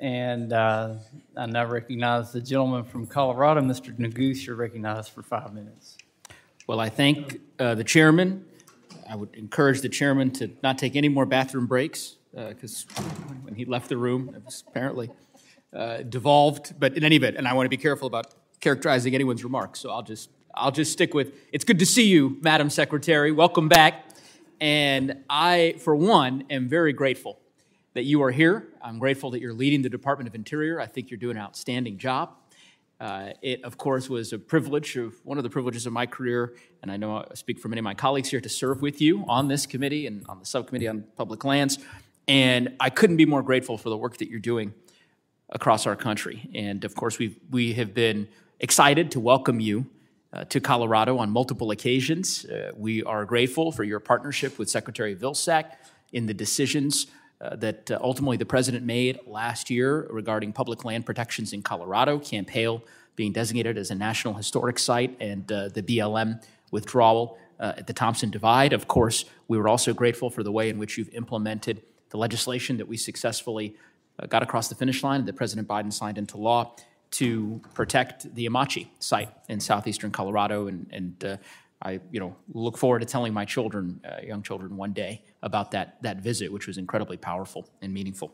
And uh, I now recognize the gentleman from Colorado, Mr. Neguse, you're recognized for five minutes. Well, I thank uh, the chairman. I would encourage the chairman to not take any more bathroom breaks, because when he left the room, it was apparently uh, devolved. But in any event, and I want to be careful about characterizing anyone's remarks, so I'll just, I'll just stick with, it's good to see you, Madam Secretary. Welcome back. And I, for one, am very grateful that you are here. I'm grateful that you're leading the Department of Interior. I think you're doing an outstanding job. Uh, it, of course, was a privilege of one of the privileges of my career, and I know I speak for many of my colleagues here to serve with you on this committee and on the subcommittee on public lands. And I couldn't be more grateful for the work that you're doing across our country. And of course, we we have been excited to welcome you uh, to Colorado on multiple occasions. Uh, we are grateful for your partnership with Secretary Vilsack in the decisions uh, that uh, ultimately the president made last year regarding public land protections in Colorado, Camp Hale being designated as a National Historic Site, and uh, the BLM withdrawal uh, at the Thompson Divide. Of course, we were also grateful for the way in which you've implemented the legislation that we successfully got across the finish line that President Biden signed into law to protect the Amache site in southeastern Colorado. And, and uh, I you know, look forward to telling my children, uh, young children, one day about that, that visit, which was incredibly powerful and meaningful.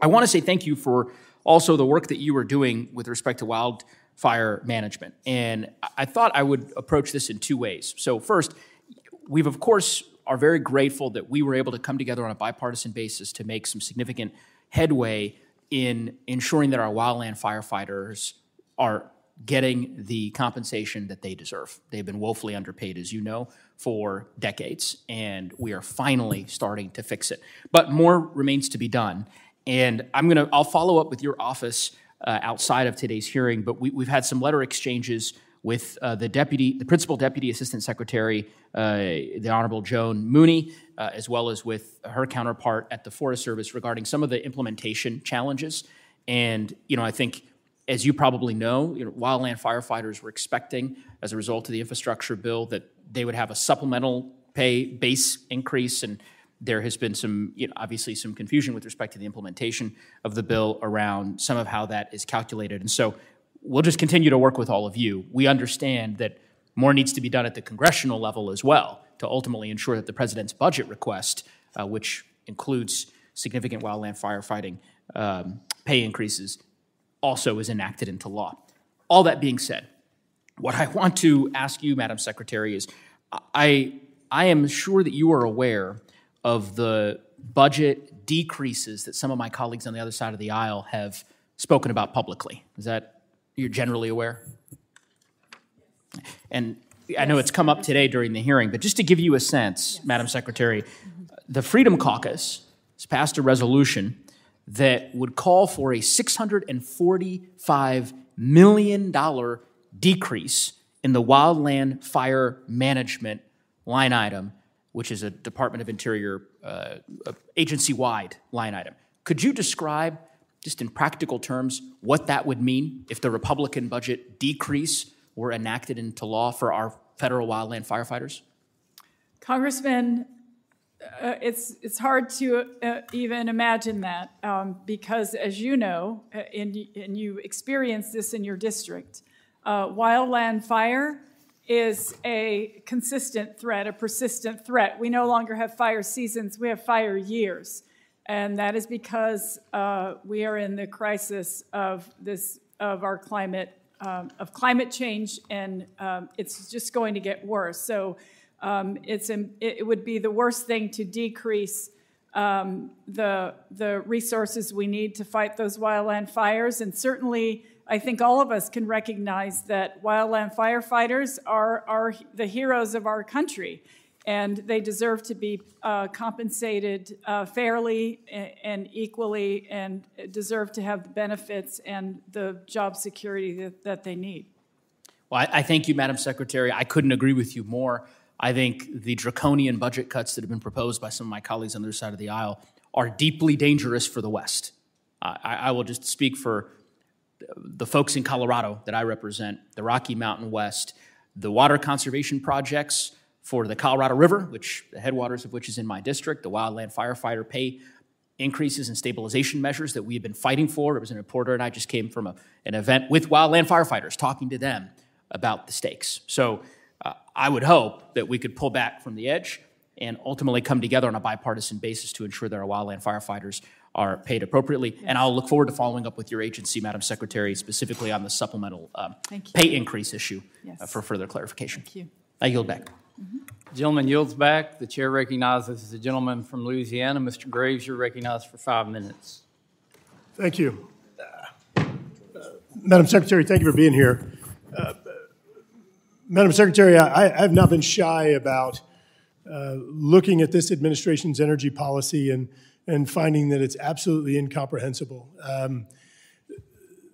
I want to say thank you for also the work that you were doing with respect to wildfire management. And I thought I would approach this in two ways. So, first, we've of course are very grateful that we were able to come together on a bipartisan basis to make some significant headway in ensuring that our wildland firefighters are getting the compensation that they deserve. They've been woefully underpaid, as you know, for decades, and we are finally starting to fix it. But more remains to be done. And I'm gonna, I'll follow up with your office uh, outside of today's hearing, but we, have had some letter exchanges with uh, the deputy, the principal deputy assistant secretary, uh, the Honorable Joan Mooney, uh, as well as with her counterpart at the Forest Service regarding some of the implementation challenges. And you know, I think, as you probably know, you know, wildland firefighters were expecting, as a result of the infrastructure bill, that they would have a supplemental pay base increase and there has been some, you know, obviously some confusion with respect to the implementation of the bill around some of how that is calculated. And so we'll just continue to work with all of you. We understand that more needs to be done at the congressional level as well to ultimately ensure that the president's budget request, uh, which includes significant wildland firefighting um, pay increases, also is enacted into law. All that being said, what I want to ask you, Madam Secretary, is I, I am sure that you are aware of the budget decreases that some of my colleagues on the other side of the aisle have spoken about publicly. Is that you're generally aware? And I know it's come up today during the hearing, but just to give you a sense. Madam Secretary, the Freedom Caucus has passed a resolution that would call for a $645 million decrease in the wildland fire management line item, which is a Department of Interior uh, agency wide line item. Could you describe just in practical terms, what that would mean if the Republican budget decrease were enacted into law for our federal wildland firefighters? Congressman, uh, it's it's hard to uh, even imagine that um, because, as you know, uh, and, and you experience this in your district, uh, wildland fire is a consistent threat, a persistent threat. We no longer have fire seasons; we have fire years and that is because uh, we are in the crisis of this of our climate um, of climate change, and um, it's just going to get worse. So um, it's it would be the worst thing to decrease um, the the resources we need to fight those wildland fires, and certainly. I think all of us can recognize that wildland firefighters are, are the heroes of our country and they deserve to be uh, compensated uh, fairly and equally and deserve to have the benefits and the job security that, that they need. Well, I, I, thank you, Madam Secretary. I couldn't agree with you more. I think the draconian budget cuts that have been proposed by some of my colleagues on the other side of the aisle are deeply dangerous for the West. I, I will just speak for the folks in Colorado that I represent, the Rocky Mountain West, the water conservation projects for the Colorado River, which the headwaters of which is in my district, the wildland firefighter pay increases and stabilization measures that we have been fighting for. Representative Porter and I just came from a, an event with wildland firefighters, talking to them about the stakes. So uh, I would hope that we could pull back from the edge and ultimately come together on a bipartisan basis to ensure that our wildland firefighters are paid appropriately. And I'll look forward to following up with your agency, Madam Secretary, specifically on the supplemental um, pay increase issue Yes. uh, for further clarification. Thank you. I yield back. Gentleman yields back. The chair recognizes the gentleman from Louisiana. Mr. Graves, you're recognized for five minutes. Thank you. Uh, Madam Secretary, thank you for being here. Uh, Madam Secretary, I, I have not been shy about uh, looking at this administration's energy policy and, and finding that it's absolutely incomprehensible. Um,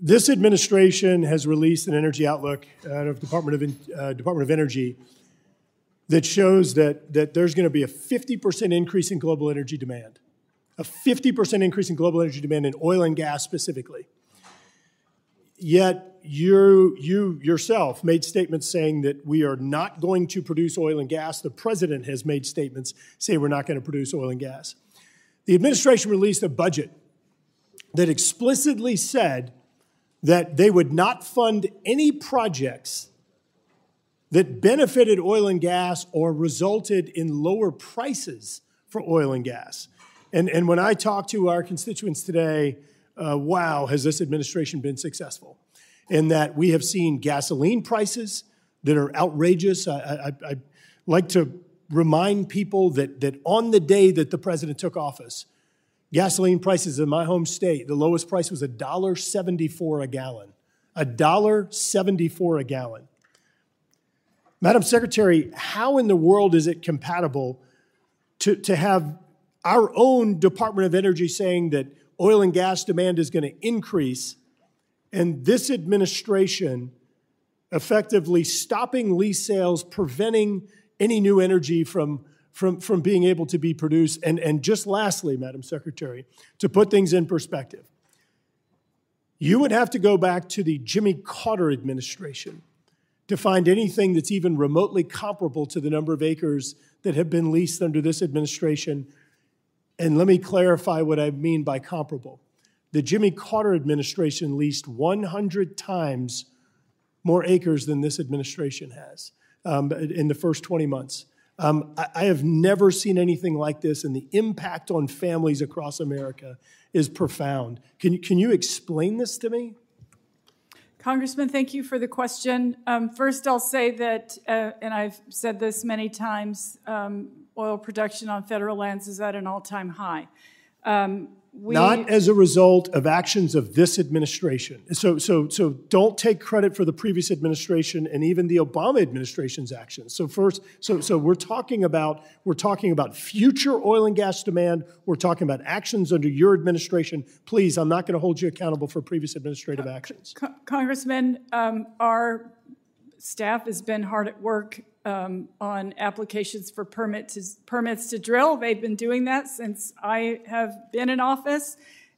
this administration has released an energy outlook out of Department of, uh, Department of Energy that shows that, that there's going to be a 50% increase in global energy demand a 50% increase in global energy demand in oil and gas specifically. Yet you, you yourself made statements saying that we are not going to produce oil and gas. The president has made statements saying we're not going to produce oil and gas. The administration released a budget that explicitly said that they would not fund any projects that benefited oil and gas or resulted in lower prices for oil and gas. And, and when I talk to our constituents today, uh, wow, has this administration been successful? In that we have seen gasoline prices that are outrageous. I, I, I like to remind people that, that on the day that the president took office, gasoline prices in my home state, the lowest price was $1.74 a gallon. $1.74 a gallon. Madam Secretary, how in the world is it compatible to, to have our own Department of Energy saying that oil and gas demand is going to increase, and this administration effectively stopping lease sales, preventing any new energy from, from, from being able to be produced? And, and just lastly, Madam Secretary, to put things in perspective, you would have to go back to the Jimmy Carter administration to find anything that's even remotely comparable to the number of acres that have been leased under this administration. And let me clarify what I mean by comparable. The Jimmy Carter administration leased 100 times more acres than this administration has um, in the first 20 months. Um, I, I have never seen anything like this, and the impact on families across America is profound. Can, you- can you explain this to me? Congressman, thank you for the question. Um, first, I'll say that, uh, and I've said this many times, um, oil production on federal lands is at an all-time high. Um, we, not as a result of actions of this administration. So, so, so don't take credit for the previous administration and even the Obama administration's actions. So first, so, so we're talking about we're talking about future oil and gas demand. We're talking about actions under your administration. Please, I'm not going to hold you accountable for previous administrative actions. Co- Congressman, um, our staff has been hard at work um, on applications for permit to, permits to drill. They've been doing that since I have been in office.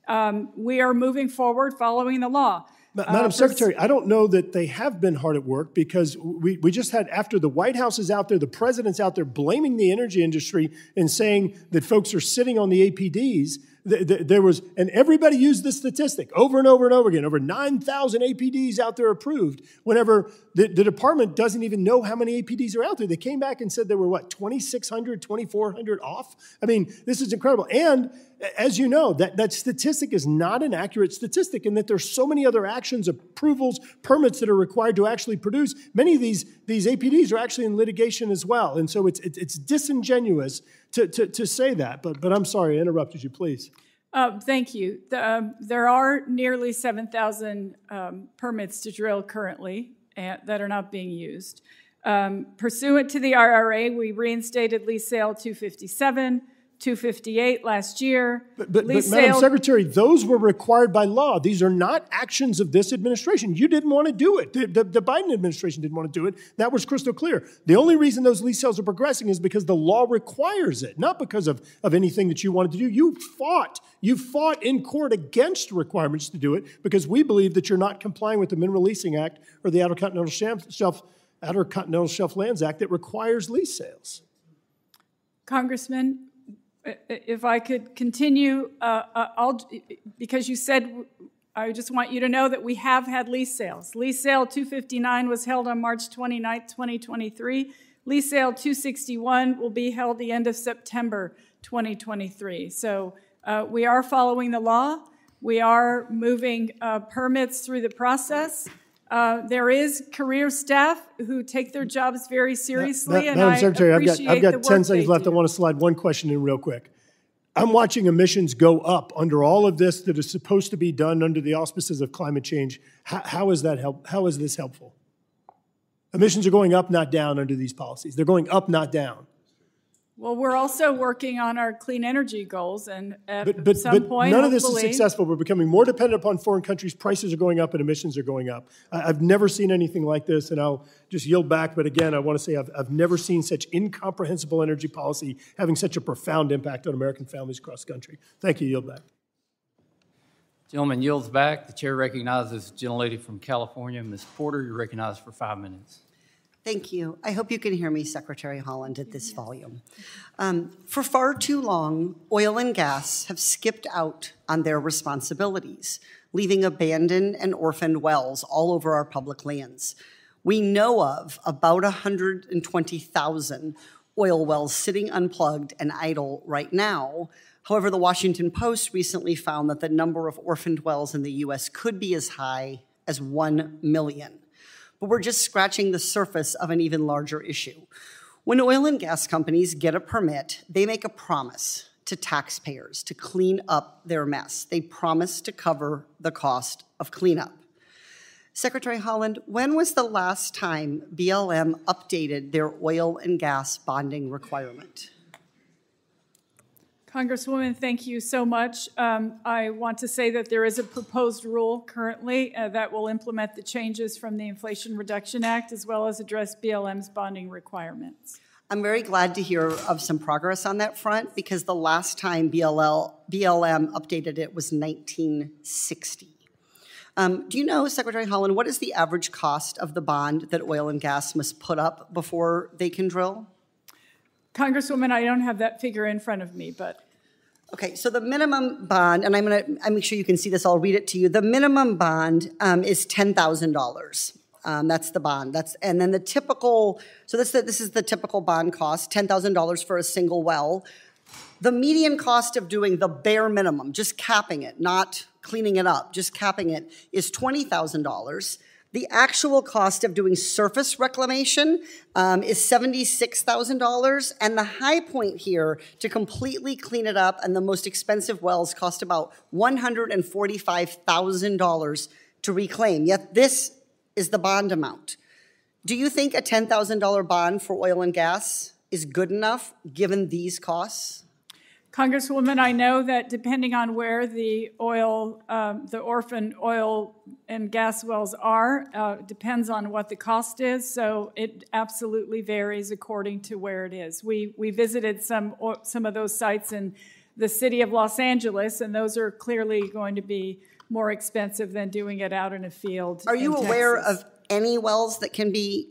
Um, we are moving forward following the law. Ma- Uh, Madam for- Secretary, I don't know that they have been hard at work because we, we just had, after the White House is out there, the president's out there blaming the energy industry and saying that folks are sitting on the APDs. Th- th- There was, and everybody used this statistic over and over and over again, over 9,000 APDs out there approved. Whenever the, the department doesn't even know how many APDs are out there. They came back and said there were what, 2,600, 2,400 off? I mean, this is incredible. And as you know, that, that statistic is not an accurate statistic in that there's so many other actions, approvals, permits that are required to actually produce. Many of these, these APDs are actually in litigation as well. And so it's, it's disingenuous to, to, to say that. But, but I'm sorry, I interrupted you, please. Uh, Thank you. The, um, There are nearly 7,000 um, permits to drill currently uh, that are not being used. Um, Pursuant to the IRA, we reinstated lease sale 257, 258 last year. But, but Lease Madam Secretary, those were required by law. These are not actions of this administration. You didn't want to do it. The, the, the Biden administration didn't want to do it. That was crystal clear. The only reason those lease sales are progressing is because the law requires it, not because of, of anything that you wanted to do. You fought. You fought in court against requirements to do it because we believe that you're not complying with the Mineral Leasing Act or the Outer Continental Shelf, Shelf, Outer Continental Shelf Lands Act that requires lease sales. Congressman, if I could continue, uh, uh, I'll, because you said, I just want you to know that we have had lease sales. Lease sale 259 was held on March 29, 2023. Lease sale 261 will be held the end of September 2023. So uh, we are following the law. We are moving uh, permits through the process. Uh, there is career staff who take their jobs very seriously, and Madam I Secretary, I've got, I've got 10 seconds left. I want to slide one question in real quick. I'm watching emissions go up under all of this that is supposed to be done under the auspices of climate change. How, how is that help? How is this helpful? Emissions are going up, not down under these policies. They're going up, not down. Well, we're also working on our clean energy goals, and at But, but, some but point, none of this is successful. We're becoming more dependent upon foreign countries. Prices are going up and emissions are going up. I, I've never seen anything like this, and I'll just yield back. But again, I want to say I've, I've never seen such incomprehensible energy policy having such a profound impact on American families across the country. Thank you. Yield back. Gentleman yields back. The chair recognizes the gentlelady from California, Ms. Porter. You're recognized for five minutes. Thank you. I hope you can hear me, Secretary Haaland, at this volume. Um, for far too long, oil and gas have skipped out on their responsibilities, leaving abandoned and orphaned wells all over our public lands. We know of about 120,000 oil wells sitting unplugged and idle right now. However, the Washington Post recently found that the number of orphaned wells in the U.S. could be as high as 1 million but we're just scratching the surface of an even larger issue. When oil and gas companies get a permit, they make a promise to taxpayers to clean up their mess. They promise to cover the cost of cleanup. Secretary Haaland, when was the last time BLM updated their oil and gas bonding requirement? Congresswoman, thank you so much. Um, I want to say that there is a proposed rule currently uh, that will implement the changes from the Inflation Reduction Act as well as address BLM's bonding requirements. I'm very glad to hear of some progress on that front because the last time BLL, BLM updated it was 1960. Um, do you know, Secretary Haaland, what is the average cost of the bond that oil and gas must put up before they can drill? Congresswoman, I don't have that figure in front of me, but Okay, so the minimum bond, and I'm gonna, I make sure you can see this, I'll read it to you. The minimum bond um, is ten thousand dollars. Um, that's the bond. That's and then the typical. So this this is the typical bond cost, ten thousand dollars for a single well. The median cost of doing the bare minimum, just capping it, not cleaning it up, just capping it, is twenty thousand dollars. The actual cost of doing surface reclamation um, is $76,000. And the high point here to completely clean it up and the most expensive wells cost about $145,000 to reclaim. Yet this is the bond amount. Do you think a $10,000 bond for oil and gas is good enough given these costs? Congresswoman, I know that depending on where the oil, um, the orphan oil and gas wells are, uh, depends on what the cost is. So it absolutely varies according to where it is. We we visited some some of those sites in the city of Los Angeles, and those are clearly going to be more expensive than doing it out in a field. Are you aware Texas. of any wells that can be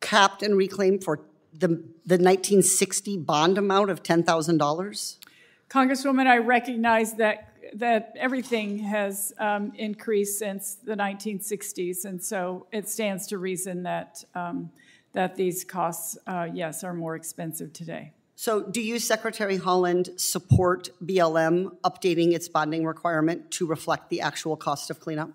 capped and reclaimed for the, the 1960 bond amount of $10,000? Congresswoman, I recognize that that everything has um, increased since the 1960s, and so it stands to reason that um, that these costs, uh, yes, are more expensive today. So, do you, Secretary Haaland, support BLM updating its bonding requirement to reflect the actual cost of cleanup?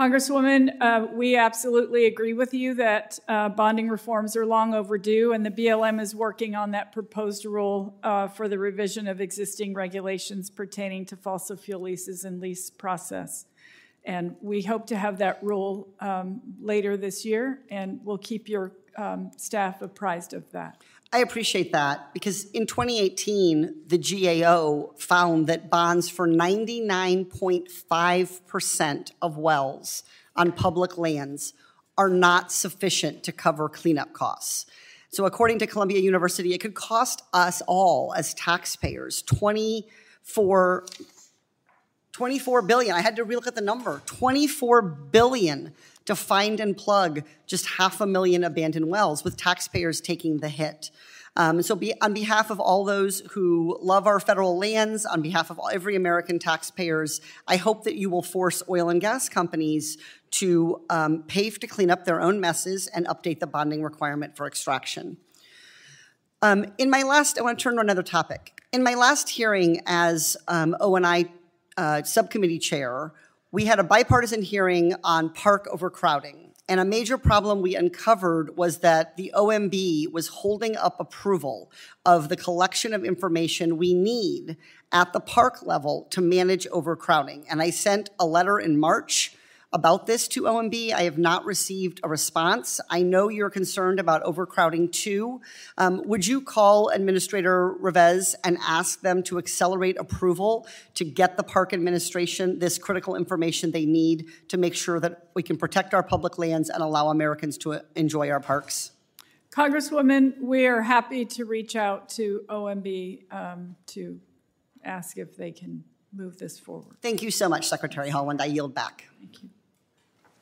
Congresswoman, uh, we absolutely agree with you that uh, bonding reforms are long overdue, and the BLM is working on that proposed rule uh, for the revision of existing regulations pertaining to fossil fuel leases and lease process. And we hope to have that rule um, later this year, and we'll keep your um, staff apprised of that. I appreciate that because in 2018, the GAO found that bonds for 99.5% of wells on public lands are not sufficient to cover cleanup costs. So, according to Columbia University, it could cost us all as taxpayers 24 24 billion. I had to relook at the number. 24 billion to find and plug just half a million abandoned wells with taxpayers taking the hit. Um, so, be, on behalf of all those who love our federal lands, on behalf of all, every American taxpayers, I hope that you will force oil and gas companies to um, pay to clean up their own messes and update the bonding requirement for extraction. Um, in my last, I want to turn to another topic. In my last hearing as um, O&I uh, subcommittee chair, we had a bipartisan hearing on park overcrowding. And a major problem we uncovered was that the OMB was holding up approval of the collection of information we need at the park level to manage overcrowding. And I sent a letter in March about this to OMB. I have not received a response. I know you're concerned about overcrowding too. Um, would you call Administrator Revesz and ask them to accelerate approval to get the park administration this critical information they need to make sure that we can protect our public lands and allow Americans to enjoy our parks? Congresswoman, we are happy to reach out to OMB um, to ask if they can move this forward. Thank you so much, Secretary Haaland. I yield back. Thank you.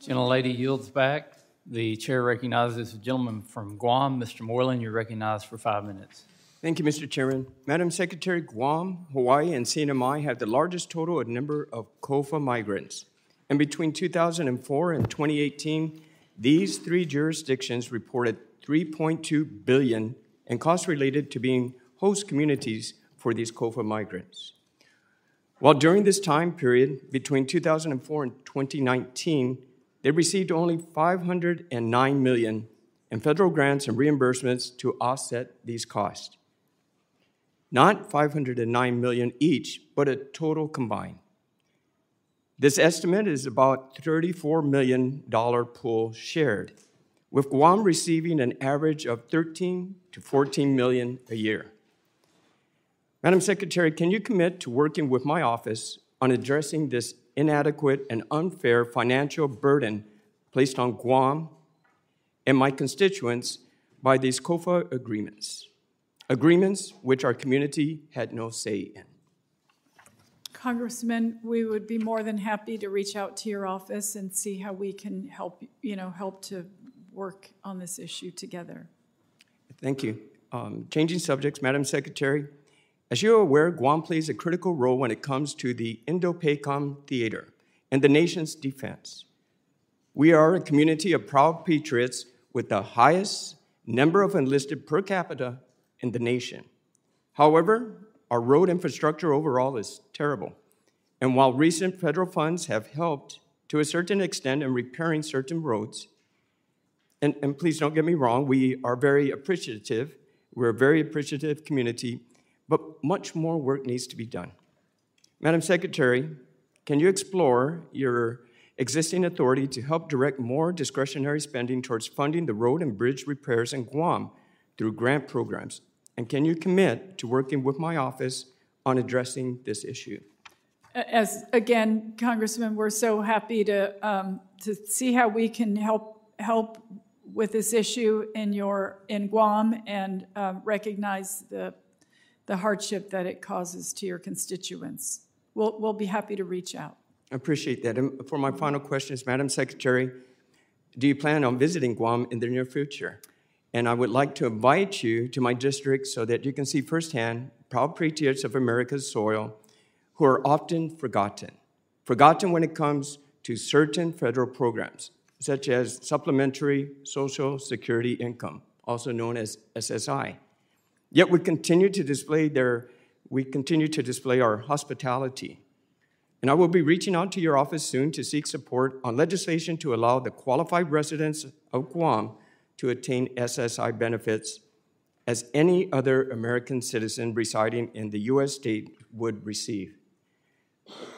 Gentlelady yields back. The chair recognizes the gentleman from Guam, Mr. Moylan. You're recognized for five minutes. Thank you, Mr. Chairman. Madam Secretary, Guam, Hawaii, and CNMI have the largest total number of COFA migrants. And between 2004 and 2018, these three jurisdictions reported 3.2 billion in costs related to being host communities for these COFA migrants. While during this time period, between 2004 and 2019, they received only 509 million in federal grants and reimbursements to offset these costs. Not 509 million each, but a total combined. This estimate is about $34 million pool shared, with Guam receiving an average of 13 to 14 million a year. Madam Secretary, can you commit to working with my office on addressing this inadequate and unfair financial burden placed on Guam and my constituents by these COFA agreements, agreements which our community had no say in. Congressman, we would be more than happy to reach out to your office and see how we can help, you know, help to work on this issue together. Thank you. Um, changing subjects, Madam Secretary, as you are aware, Guam plays a critical role when it comes to the Indo-PACOM theater and the nation's defense. We are a community of proud patriots with the highest number of enlisted per capita in the nation. However, our road infrastructure overall is terrible. And while recent federal funds have helped to a certain extent in repairing certain roads, and, and please don't get me wrong, we are very appreciative. We're a very appreciative community but much more work needs to be done. Madam Secretary, can you explore your existing authority to help direct more discretionary spending towards funding the road and bridge repairs in Guam through grant programs? And can you commit to working with my office on addressing this issue? As again, Congressman, we're so happy to um, to see how we can help help with this issue in your in Guam and um, recognize the the hardship that it causes to your constituents. We'll, we'll be happy to reach out. I appreciate that. And for my final question is, Madam Secretary, do you plan on visiting Guam in the near future? And I would like to invite you to my district so that you can see firsthand proud patriots of America's soil who are often forgotten. Forgotten when it comes to certain federal programs, such as Supplementary Social Security Income, also known as SSI. Yet we continue to display their, we continue to display our hospitality. And I will be reaching out to your office soon to seek support on legislation to allow the qualified residents of Guam to attain SSI benefits as any other American citizen residing in the U.S. state would receive.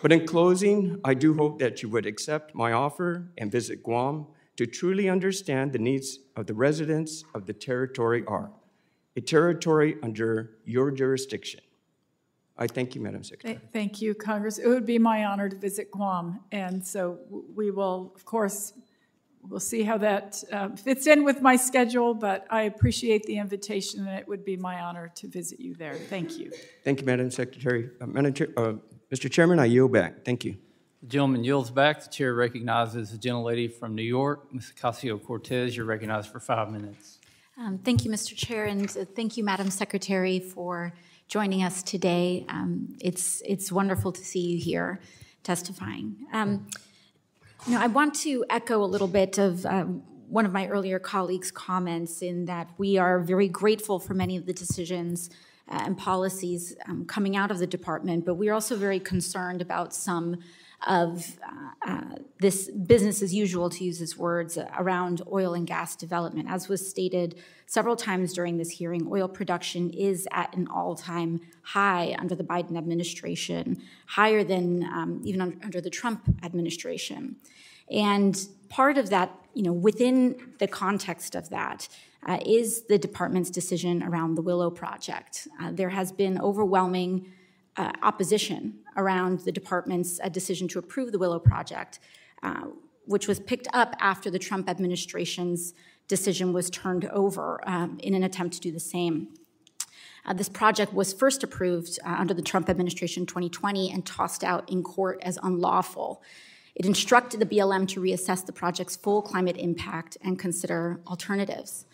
But in closing, I do hope that you would accept my offer and visit Guam to truly understand the needs of the residents of the territory are a territory under your jurisdiction. I thank you, Madam Secretary. Thank you, Congress. It would be my honor to visit Guam, and so we will, of course, we'll see how that uh, fits in with my schedule, but I appreciate the invitation, and it would be my honor to visit you there. Thank you. Thank you, Madam Secretary. Uh, Madam Chair, uh, Mr. Chairman, I yield back. Thank you. The gentleman yields back. The chair recognizes the gentlelady from New York, Ms. Ocasio Cortez. You're recognized for five minutes. Um, Thank you, Mr. Chair, and thank you, Madam Secretary, for joining us today. Um, It's, it's wonderful to see you here testifying. Um, You know, I want to echo a little bit of um, one of my earlier colleagues' comments in that we are very grateful for many of the decisions uh, and policies um, coming out of the department, but we are also very concerned about some of uh, uh, this business as usual, to use his words, around oil and gas development. As was stated several times during this hearing, oil production is at an all time high under the Biden administration, higher than um, even un- under the Trump administration. And part of that, you know, within the context of that, uh, is the department's decision around the Willow Project. Uh, there has been overwhelming uh, opposition around the department's uh, decision to approve the Willow Project, uh, which was picked up after the Trump administration's decision was turned over um, in an attempt to do the same. Uh, this project was first approved uh, under the Trump administration in 2020 and tossed out in court as unlawful. It instructed the BLM to reassess the project's full climate impact and consider alternatives.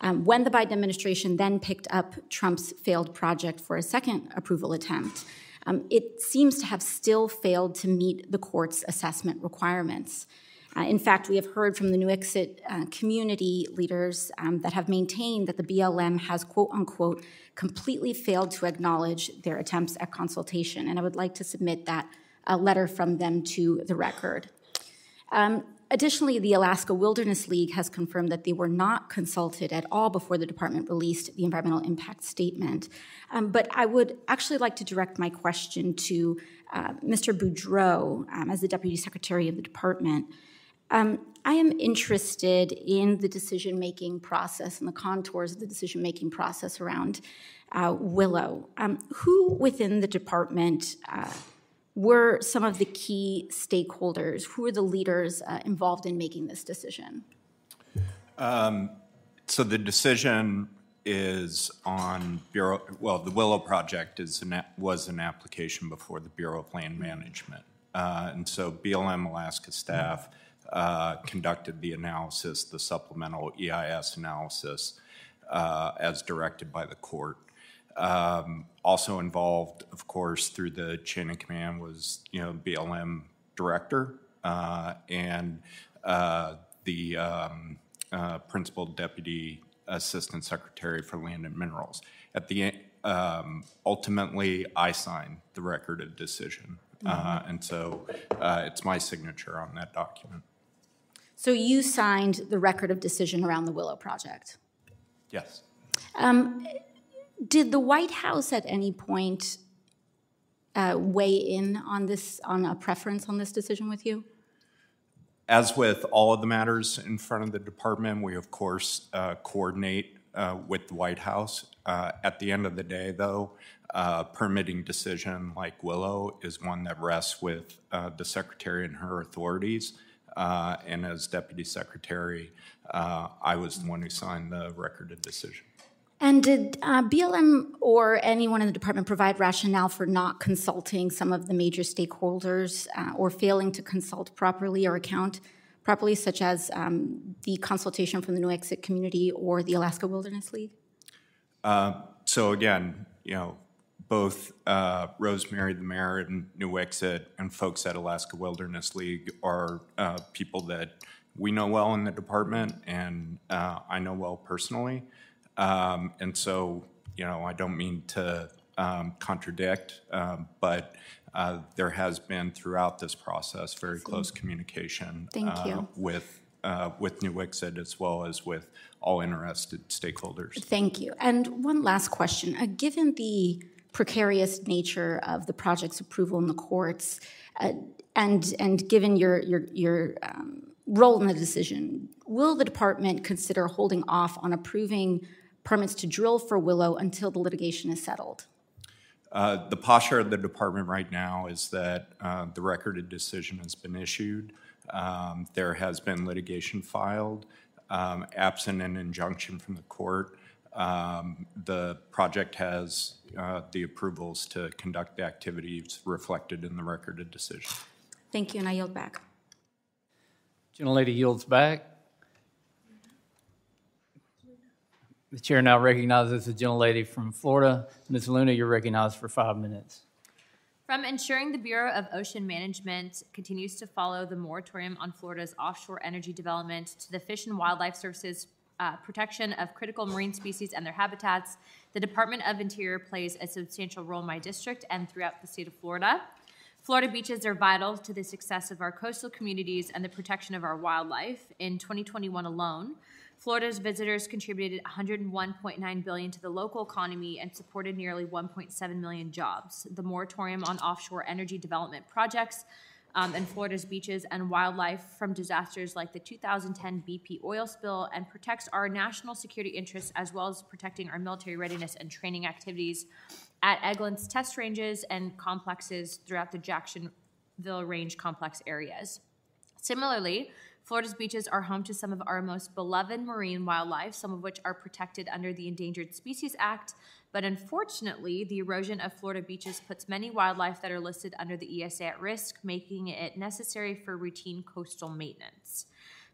Um, when the Biden administration then picked up Trump's failed project for a second approval attempt, um, it seems to have still failed to meet the court's assessment requirements. Uh, in fact, we have heard from the Nuiqsut uh, community leaders um, that have maintained that the BLM has, quote unquote, completely failed to acknowledge their attempts at consultation. And I would like to submit that a letter from them to the record. Um, additionally, the Alaska Wilderness League has confirmed that they were not consulted at all before the department released the environmental impact statement. Um, but I would actually like to direct my question to uh, Mr. Beaudreau um, as the Deputy Secretary of the department. Um, I am interested in the decision making process and the contours of the decision making process around uh, Willow. Um, who within the department uh, were some of the key stakeholders? Who are the leaders uh, involved in making this decision? So the decision is on Bureau, well, the Willow Project is, an was an application before the Bureau of Land Management. Uh, And so BLM Alaska staff uh, conducted the analysis, the supplemental EIS analysis, uh, as directed by the court. Um, Also involved, of course, through the chain of command was, you know, BLM director uh, and uh, the um, uh, principal deputy assistant secretary for land and minerals. At the, um, ultimately, I signed the record of decision. Uh, And so uh, it's my signature on that document. So you signed the record of decision around the Willow Project. Yes. Um, did the White House at any point uh, weigh in on this, on a preference on this decision with you? As with all of the matters in front of the department, we of course uh, coordinate uh, with the White House. Uh, At the end of the day, though, uh, permitting decision like Willow is one that rests with uh, the secretary and her authorities. Uh, And as deputy secretary, uh, I was the one who signed the record of decision. And did uh, BLM or anyone in the department provide rationale for not consulting some of the major stakeholders uh, or failing to consult properly or account properly, such as um, the consultation from the Nuiqsut community or the Alaska Wilderness League? So again, you know, both uh, Rosemary, the mayor, and Nuiqsut, and folks at Alaska Wilderness League are uh, people that we know well in the department, and uh, I know well personally. Um, And so, you know, I don't mean to um, contradict, um, but uh, there has been throughout this process very close communication. Uh. With, uh, with Nuiqsut as well as with all interested stakeholders. Thank you. And one last question. Uh, Given the precarious nature of the project's approval in the courts, uh, and, and given your, your, your um, role in the decision, will the department consider holding off on approving permits to drill for Willow until the litigation is settled? Uh, The posture of the department right now is that uh, the record of decision has been issued. Um, There has been litigation filed. Um, Absent an injunction from the court, um, the project has uh, the approvals to conduct the activities reflected in the record of decision. Thank you, and I yield back. Gentlelady yields back. The chair now recognizes the gentlelady from Florida. Ms. Luna, you're recognized for five minutes. From ensuring the Bureau of Ocean Management continues to follow the moratorium on Florida's offshore energy development to the Fish and Wildlife Services uh, protection of critical marine species and their habitats, the Department of Interior plays a substantial role in my district and throughout the state of Florida. Florida beaches are vital to the success of our coastal communities and the protection of our wildlife. In 2021 alone, Florida's visitors contributed 101.9 billion to the local economy and supported nearly 1.7 million jobs. The moratorium on offshore energy development projects um, and Florida's beaches and wildlife from disasters like the 2010 BP oil spill and protects our national security interests as well as protecting our military readiness and training activities at Eglins test ranges and complexes throughout the Jacksonville Range complex areas. Similarly, Florida's beaches are home to some of our most beloved marine wildlife, some of which are protected under the Endangered Species Act. But unfortunately, the erosion of Florida beaches puts many wildlife that are listed under the ESA at risk, making it necessary for routine coastal maintenance.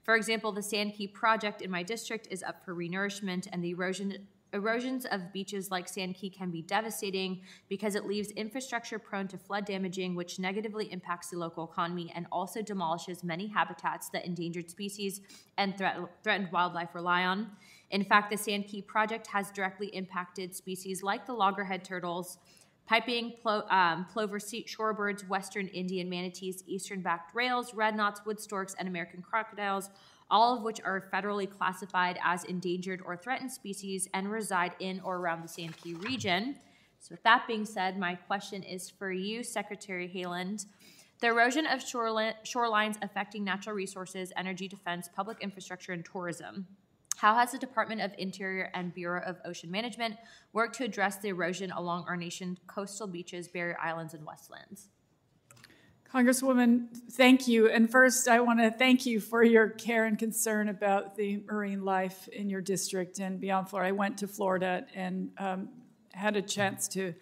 For example, the Sand Key project in my district is up for renourishment, and the erosion Erosions of beaches like Sand Key can be devastating because it leaves infrastructure prone to flood damaging, which negatively impacts the local economy and also demolishes many habitats that endangered species and threat- threatened wildlife rely on. In fact, the Sand Key project has directly impacted species like the loggerhead turtles, piping plo- um, plover shorebirds, western Indian manatees, eastern black rails, red knots, wood storks, and American crocodiles, all of which are federally classified as endangered or threatened species and reside in or around the Sand Key region. So, with that being said, my question is for you, Secretary Haaland. The erosion of shorelines affecting natural resources, energy defense, public infrastructure, and tourism. How has the Department of Interior and Bureau of Ocean Management worked to address the erosion along our nation's coastal beaches, barrier islands, and wetlands? Congresswoman, thank you. And first, I want to thank you for your care and concern about the marine life in your district and beyond Florida. I went to Florida and um, had a chance to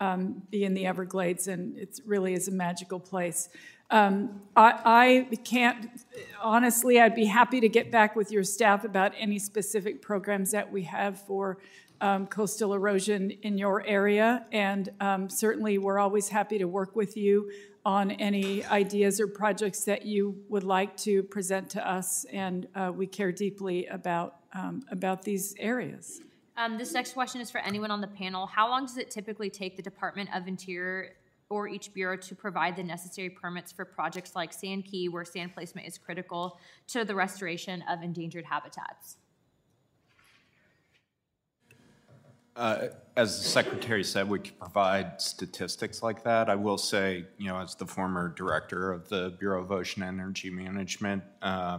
um, be in the Everglades, and it really is a magical place. Um, I, I, can't, honestly, I'd be happy to get back with your staff about any specific programs that we have for um, coastal erosion in your area. And um, certainly, we're always happy to work with you on any ideas or projects that you would like to present to us, and uh, we care deeply about um, about these areas. Um, this next question is for anyone on the panel. How long does it typically take the Department of Interior or each bureau to provide the necessary permits for projects like Sand Key, where sand placement is critical to the restoration of endangered habitats? Uh, as the secretary said, we could provide statistics like that. I will say, you know, as the former director of the Bureau of Ocean Energy Management, uh,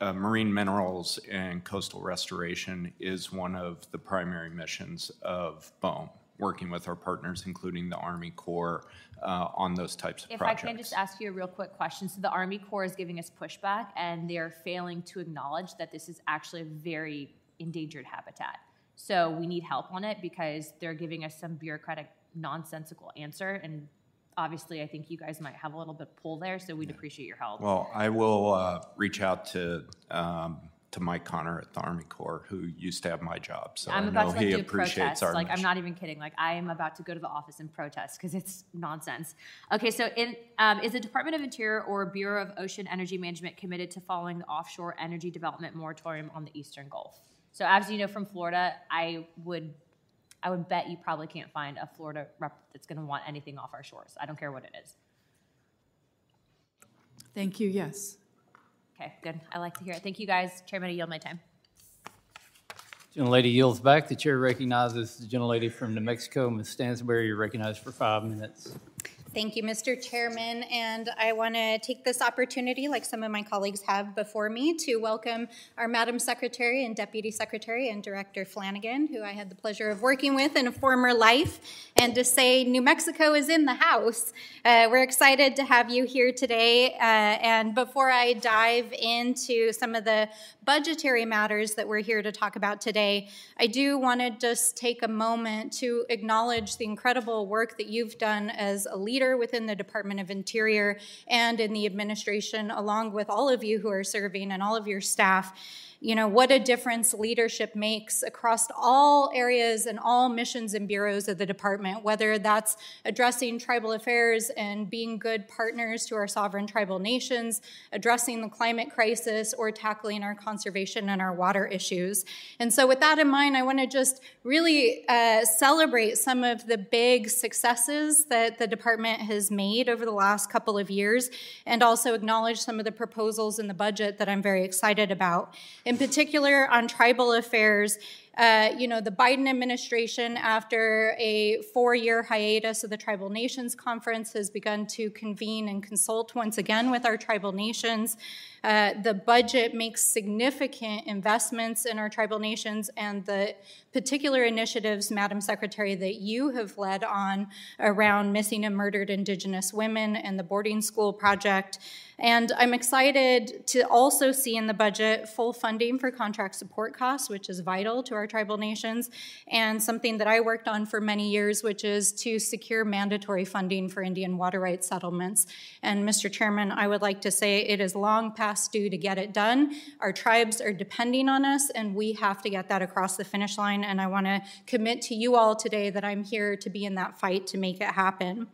uh, marine minerals and coastal restoration is one of the primary missions of BOEM, working with our partners, including the Army Corps, uh, on those types of if projects. If I can just ask you a real quick question. So the Army Corps is giving us pushback, and they're failing to acknowledge that this is actually a very endangered habitat. So we need help on it because they're giving us some bureaucratic, nonsensical answer. And obviously, I think you guys might have a little bit of pull there, so we'd appreciate your help. Well, I will uh, reach out to um, to Mike Connor at the Army Corps, who used to have my job. So I'm I about know to like, he do appreciates protest. our Like I'm not even kidding. Like I am about to go to the office and protest because it's nonsense. Okay, so in, um, is the Department of Interior or Bureau of Ocean Energy Management committed to following the offshore energy development moratorium on the Eastern Gulf? So as you know from Florida, I would I would bet you probably can't find a Florida rep that's going to want anything off our shores. I don't care what it is. Thank you. Yes. Okay, good. I like to hear it. Thank you guys. Chairman, I yield my time. Gentlelady yields back. The chair recognizes the gentlelady from New Mexico, Ms. Stansbury. You're recognized for five minutes. Thank you, Mr. Chairman. And I want to take this opportunity, like some of my colleagues have before me, to welcome our Madam Secretary and Deputy Secretary and Director Flanagan, who I had the pleasure of working with in a former life, and to say New Mexico is in the house. Uh, we're excited to have you here today. Uh, and before I dive into some of the budgetary matters that we're here to talk about today, I do want to just take a moment to acknowledge the incredible work that you've done as a leader leader within the Department of Interior and in the administration, along with all of you who are serving and all of your staff you know, what a difference leadership makes across all areas and all missions and bureaus of the department, whether that's addressing tribal affairs and being good partners to our sovereign tribal nations, addressing the climate crisis, or tackling our conservation and our water issues. And so, with that in mind, I want to just really uh, celebrate some of the big successes that the department has made over the last couple of years and also acknowledge some of the proposals in the budget that I'm very excited about particular on tribal affairs. Uh, you know, the Biden administration, after a four year hiatus of the Tribal Nations Conference, has begun to convene and consult once again with our tribal nations. Uh, the budget makes significant investments in our tribal nations, and the particular initiatives, Madam Secretary, that you have led on around missing and murdered Indigenous women and the boarding school project. And I'm excited to also see in the budget full funding for contract support costs, which is vital to our tribal nations, and something that I worked on for many years, which is to secure mandatory funding for Indian water rights settlements. And Mr. Chairman, I would like to say it is long past due to get it done. Our tribes are depending on us, and we have to get that across the finish line. And I want to commit to you all today that I'm here to be in that fight to make it happen.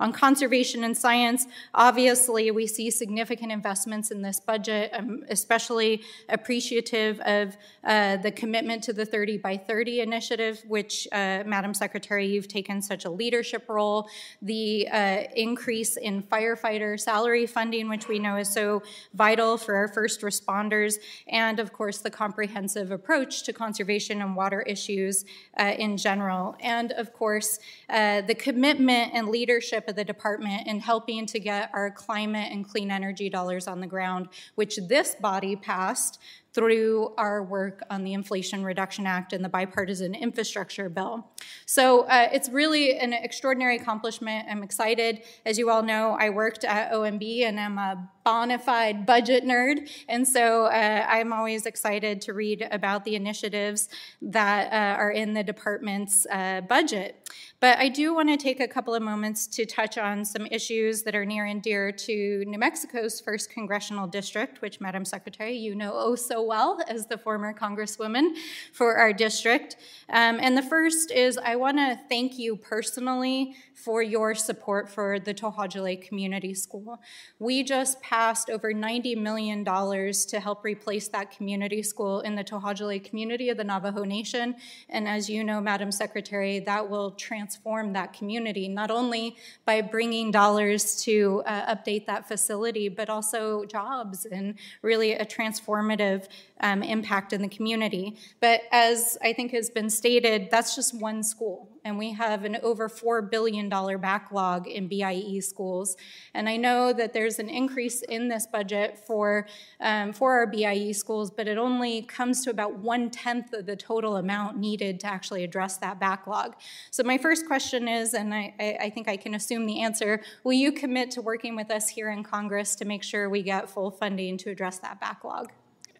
On conservation and science, obviously, we see significant investments in this budget. I'm especially appreciative of uh, the commitment to the 30 by 30 initiative, which, uh, Madam Secretary, you've taken such a leadership role. The uh, increase in firefighter salary funding, which we know is so vital for our first responders, and of course, the comprehensive approach to conservation and water issues uh, in general. And of course, uh, the commitment and leadership leadership of the department in helping to get our climate and clean energy dollars on the ground, which this body passed through our work on the Inflation Reduction Act and the bipartisan infrastructure bill. So uh, it's really an extraordinary accomplishment. I'm excited. As you all know, I worked at OMB and I'm a bona fide budget nerd. And so uh, I'm always excited to read about the initiatives that uh, are in the department's uh, budget. But I do want to take a couple of moments to touch on some issues that are near and dear to New Mexico's first congressional district, which, Madam Secretary, you know oh so well as the former Congresswoman for our district. Um, and the first is I want to thank you personally for your support for the To'Hajiilee Community School. We just passed over $90 million to help replace that community school in the To'Hajiilee community of the Navajo Nation. And as you know, Madam Secretary, that will transform that community, not only by bringing dollars to uh, update that facility, but also jobs and really a transformative um, impact in the community. But as I think has been stated, that's just one school. And we have an over $4 billion backlog in BIE schools. And I know that there's an increase in this budget for, um, for our BIE schools, but it only comes to about one tenth of the total amount needed to actually address that backlog. So, my first question is, and I, I think I can assume the answer will you commit to working with us here in Congress to make sure we get full funding to address that backlog?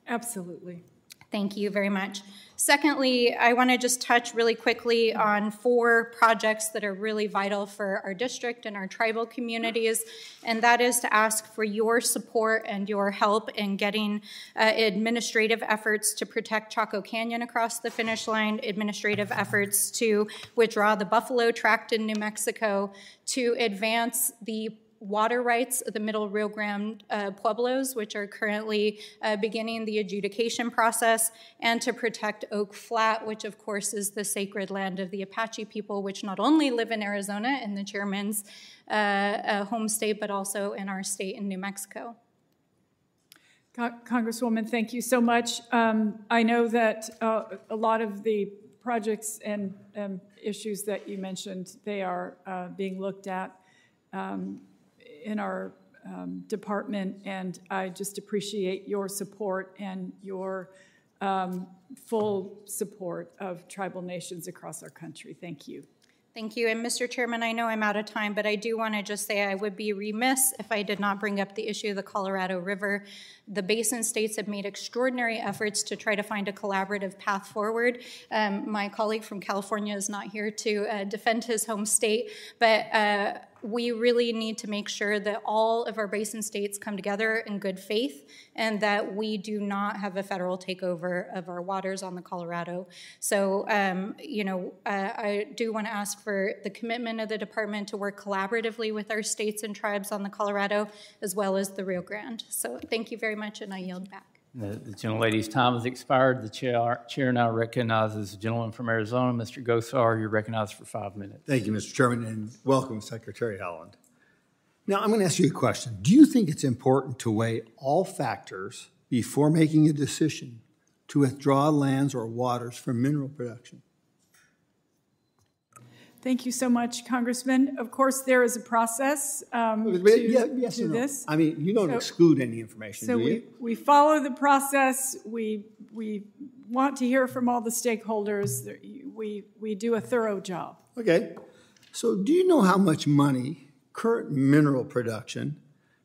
Absolutely. Thank you very much. Secondly, I want to just touch really quickly on four projects that are really vital for our district and our tribal communities, and that is to ask for your support and your help in getting uh, administrative efforts to protect Chaco Canyon across the finish line, administrative efforts to withdraw the Buffalo Tract in New Mexico, to advance the water rights of the Middle Rio Grande uh, Pueblos, which are currently uh, beginning the adjudication process, and to protect Oak Flat, which of course is the sacred land of the Apache people, which not only live in Arizona in the chairman's uh, uh home state, but also in our state in New Mexico. Congresswoman, thank you so much. Um, I know that uh, a lot of the projects and um, issues that you mentioned, they are uh, being looked at. Um, in our um, department, and I just appreciate your support and your um, full support of tribal nations across our country. Thank you. Thank you. And Mr. Chairman, I know I'm out of time, but I do want to just say I would be remiss if I did not bring up the issue of the Colorado River. The basin states have made extraordinary efforts to try to find a collaborative path forward. Um, my colleague from California is not here to uh, defend his home state, but uh, we really need to make sure that all of our basin states come together in good faith and that we do not have a federal takeover of our waters on the Colorado. So, um, you know, uh, I do want to ask for the commitment of the department to work collaboratively with our states and tribes on the Colorado as well as the Rio Grande. So, thank you very much, and I yield back. The the gentlelady's time has expired. The chair chair now recognizes the gentleman from Arizona, Mr. Gosar. You're recognized for five minutes. Thank you, Mr. Chairman, and welcome, Secretary Haaland. Now, I'm going to ask you a question. Do you think it's important to weigh all factors before making a decision to withdraw lands or waters from mineral production? Thank you so much, Congressman. Of course, there is a process um, But to, yeah, yes to no? this. I mean, you don't So- exclude any information, So do we, we follow the process. We, we want to hear from all the stakeholders. We, we do a thorough job. Okay. So, do you know how much money current mineral production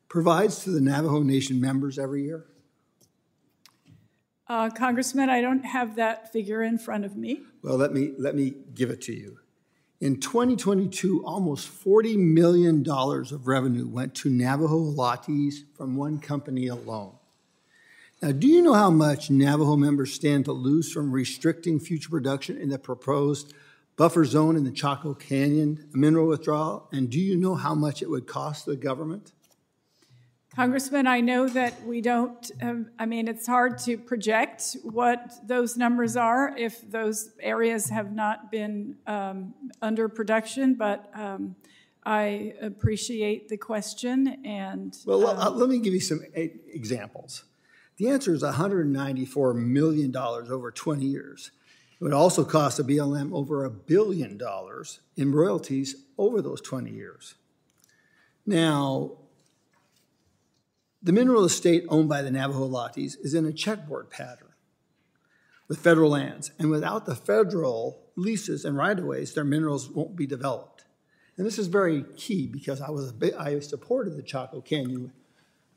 provides to the Navajo Nation members every year? Uh, Congressman, I don't have that figure in front of me. Well, let me let me give it to you. In 2022, almost 40 million dollars of revenue went to Navajo allottees from one company alone. Now, do you know how much Navajo members stand to lose from restricting future production in the proposed buffer zone in the Chaco Canyon mineral withdrawal? And do you know how much it would cost the government? Congressman, I know that we don't, um, I mean, it's hard to project what those numbers are if those areas have not been um, under production, but um, I appreciate the question and. Well, um, uh, let me give you some examples. The answer is $194 million over 20 years. It would also cost the BLM over a billion dollars in royalties over those 20 years. Now, the mineral estate owned by the Navajo allottees is in a checkboard pattern with federal lands, and without the federal leases and right-of-ways, their minerals won't be developed. And this is very key because I was a big, I supported the Chaco Canyon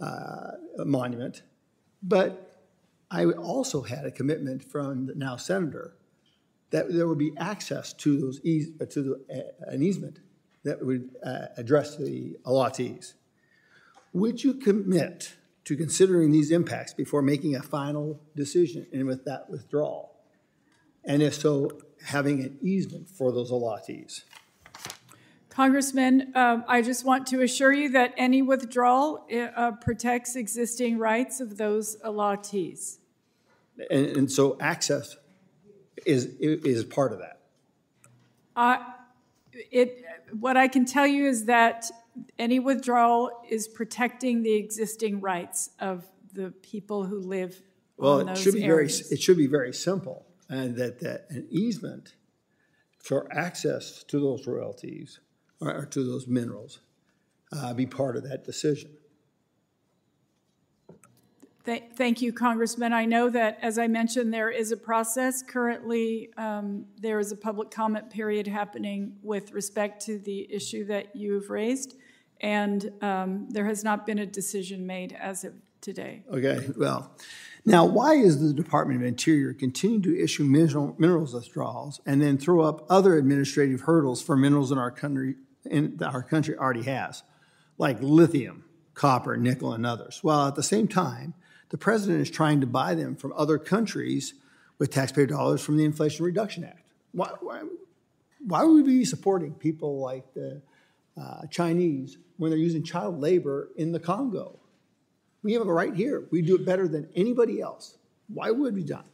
uh, monument, but I also had a commitment from the now senator that there would be access to those eas- to the, uh, an easement that would uh, address the allottees. Would you commit to considering these impacts before making a final decision and with that withdrawal? And if so, having an easement for those allottees? Congressman, um, I just want to assure you that any withdrawal uh, protects existing rights of those allottees. And, and so access is, is part of that. Uh, it, what I can tell you is that any withdrawal is protecting the existing rights of the people who live Well, it should be very, it should be very simple, and that, that an easement for access to those royalties or, or to those minerals uh, be part of that decision. Th- Thank you, Congressman. I know that, as I mentioned, there is a process. Currently, um, there is a public comment period happening with respect to the issue that you have raised, and um, there has not been a decision made as of today. Okay, well, now why is the Department of Interior continuing to issue mineral, minerals withdrawals and then throw up other administrative hurdles for minerals in our country in, that our country already has, like lithium, copper, nickel, and others, while at the same time the president is trying to buy them from other countries with taxpayer dollars from the Inflation Reduction Act? Why, why, why would we be supporting people like the uh, Chinese when they're using child labor in the Congo? We have it right here. We do it better than anybody else. Why would we not?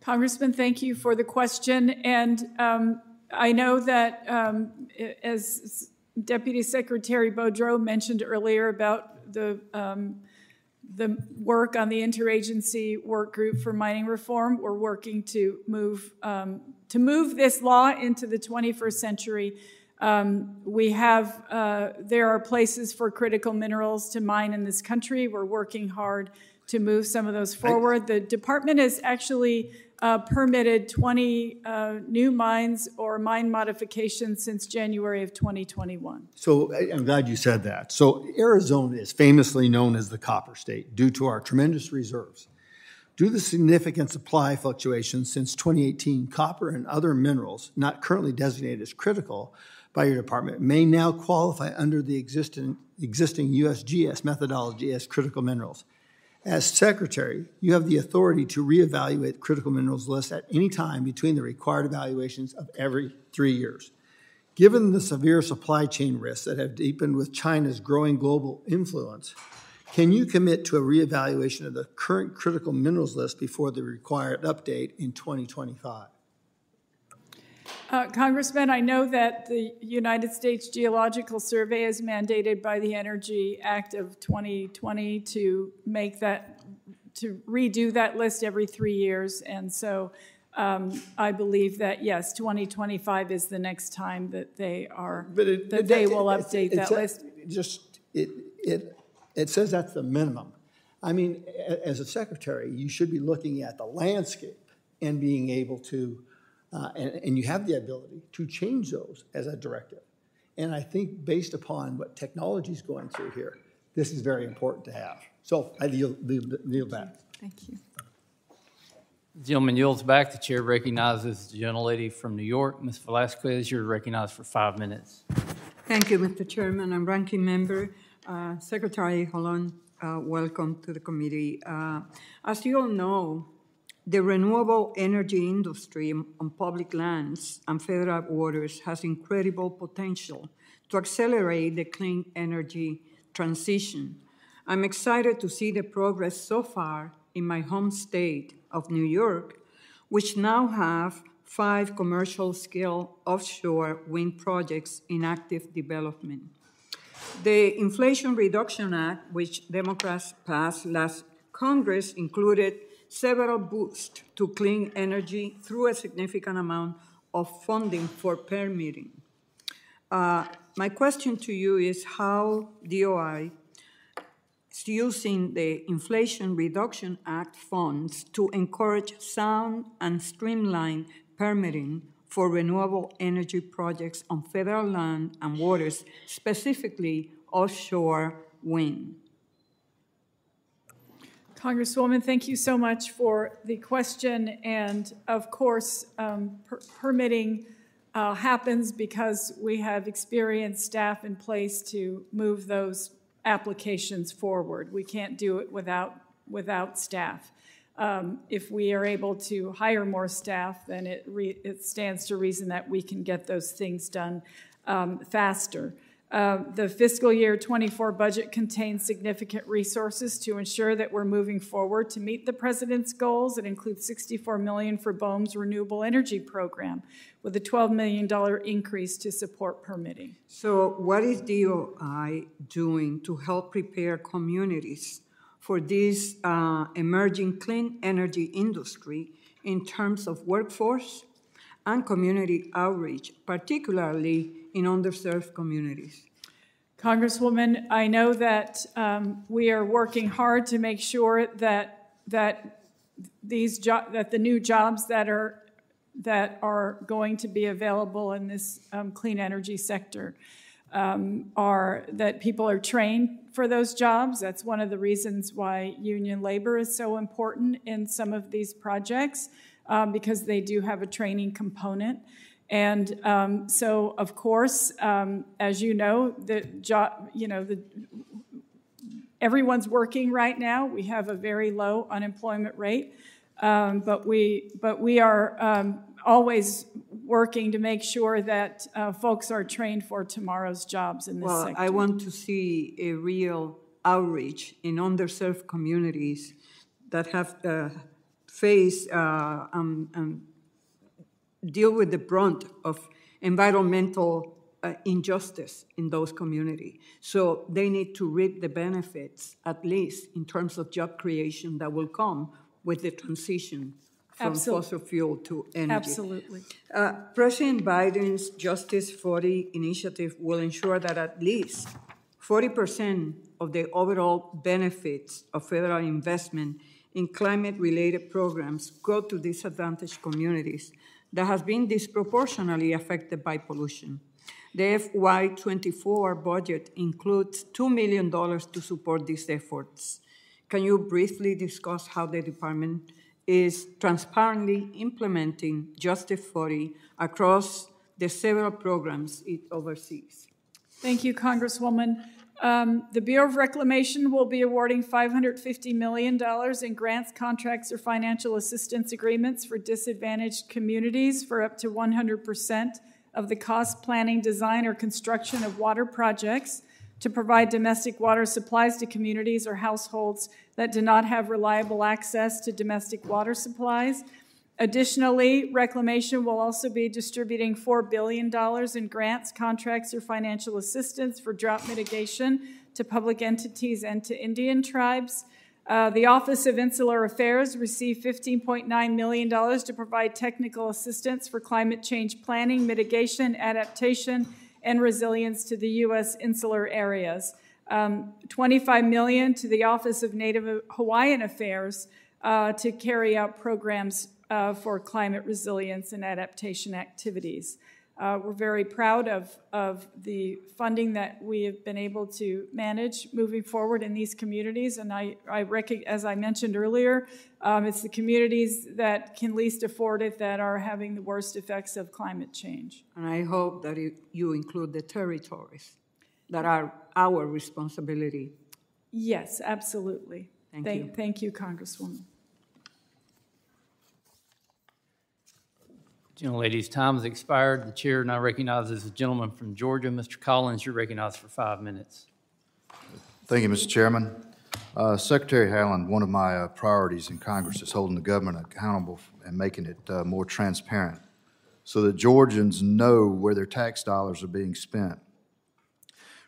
Congressman, thank you for the question. And um, I know that, um, as Deputy Secretary Beaudreau mentioned earlier about the, um, the work on the interagency work group for mining reform, we're working to move, um, to move this law into the 21st century. Um, we have, uh, there are places for critical minerals to mine in this country. We're working hard to move some of those forward. The department has actually uh, permitted 20 uh, new mines or mine modifications since January of 2021. So I'm glad you said that. So Arizona is famously known as the copper state due to our tremendous reserves. Due to the significant supply fluctuations since 2018, copper and other minerals not currently designated as critical by your department may now qualify under the existing, existing USGS methodology as critical minerals. As secretary, you have the authority to reevaluate critical minerals list at any time between the required evaluations of every three years. Given the severe supply chain risks that have deepened with China's growing global influence, can you commit to a reevaluation of the current critical minerals list before the required update in 2025? Uh, Congressman, I know that the United States Geological Survey is mandated by the Energy Act of 2020 to make that, to redo that list every three years. And so um, I believe that, yes, 2025 is the next time that they are, But it- that it- they it- will update that list. Just, it, it, it says that's the minimum. I mean, as a secretary, you should be looking at the landscape and being able to, uh, and, and you have the ability to change those as a directive. And I think based upon what technology is going through here, this is very important to have. So I yield, yield yield back. Thank you. Gentleman yields back. The chair recognizes the gentlelady from New York, Ms. Velázquez. You're recognized for five minutes. Thank you, Mr. Chairman and Ranking Member. Uh, Secretary Haaland, uh, welcome to the committee. Uh, as you all know, the renewable energy industry on public lands and federal waters has incredible potential to accelerate the clean energy transition. I'm excited to see the progress so far in my home state of New York, which now have five commercial scale offshore wind projects in active development. The Inflation Reduction Act, which Democrats passed last Congress, included several boosts to clean energy through a significant amount of funding for permitting. Uh, my question to you is how DOI is using the Inflation Reduction Act funds to encourage sound and streamlined permitting for renewable energy projects on federal land and waters, specifically offshore wind. Congresswoman, thank you so much for the question. And of course, um, per- permitting uh, happens because we have experienced staff in place to move those applications forward. We can't do it without, without staff. Um, If we are able to hire more staff, then it, it stands to reason that we can get those things done um, faster. Uh, The fiscal year '24 budget contains significant resources to ensure that we're moving forward to meet the president's goals. It includes 64 million for BOEM's renewable energy program, with a 12 million dollar increase to support permitting. So, what is DOI doing to help prepare communities for this uh, emerging clean energy industry in terms of workforce and community outreach, particularly in underserved communities? Congresswoman, I know that um, we are working hard to make sure that that these that the new jobs that are that are going to be available in this um, clean energy sector um, are that people are trained for those jobs. That's one of the reasons why union labor is so important in some of these projects um, because they do have a training component. And um, so, of course, um, as you know, the job, you know, the everyone's working right now. We have a very low unemployment rate, um, but we but we are um, always working to make sure that uh, folks are trained for tomorrow's jobs in this Well, sector. I want to see a real outreach in underserved communities that have uh, faced uh, um, um, deal with the brunt of environmental uh, injustice in those communities. So they need to reap the benefits, at least in terms of job creation that will come with the transition from Absol- fossil fuel to energy. Absolutely. Uh, President Biden's Justice 40 initiative will ensure that at least 40% of the overall benefits of federal investment in climate related programs go to disadvantaged communities that has been disproportionately affected by pollution. The FY24 budget includes $2 million to support these efforts. Can you briefly discuss how the department is transparently implementing Justice 40 across the several programs it oversees. Thank you, Congresswoman. Um, the Bureau of Reclamation will be awarding $550 million in grants, contracts, or financial assistance agreements for disadvantaged communities for up to 100% of the cost, planning, design, or construction of water projects to provide domestic water supplies to communities or households that do not have reliable access to domestic water supplies. Additionally, Reclamation will also be distributing $4 billion in grants, contracts, or financial assistance for drought mitigation to public entities and to Indian tribes. Uh, the Office of Insular Affairs received $15.9 million to provide technical assistance for climate change planning, mitigation, adaptation, and resilience to the U.S. insular areas. Um, 25 million to the Office of Native Hawaiian Affairs uh, to carry out programs uh, for climate resilience and adaptation activities. Uh, we're very proud of, of the funding that we have been able to manage moving forward in these communities. And I, I as I mentioned earlier, um, it's the communities that can least afford it that are having the worst effects of climate change. And I hope that it, you include the territories that are our responsibility. Yes, absolutely. Thank, thank you. Thank you, Congresswoman. Gentlelady's time has expired. The chair now recognizes the gentleman from Georgia, Mr. Collins. You're recognized for five minutes. Thank you, Mr. Chairman. Uh, Secretary Haaland, one of my uh, priorities in Congress is holding the government accountable and making it uh, more transparent so that Georgians know where their tax dollars are being spent.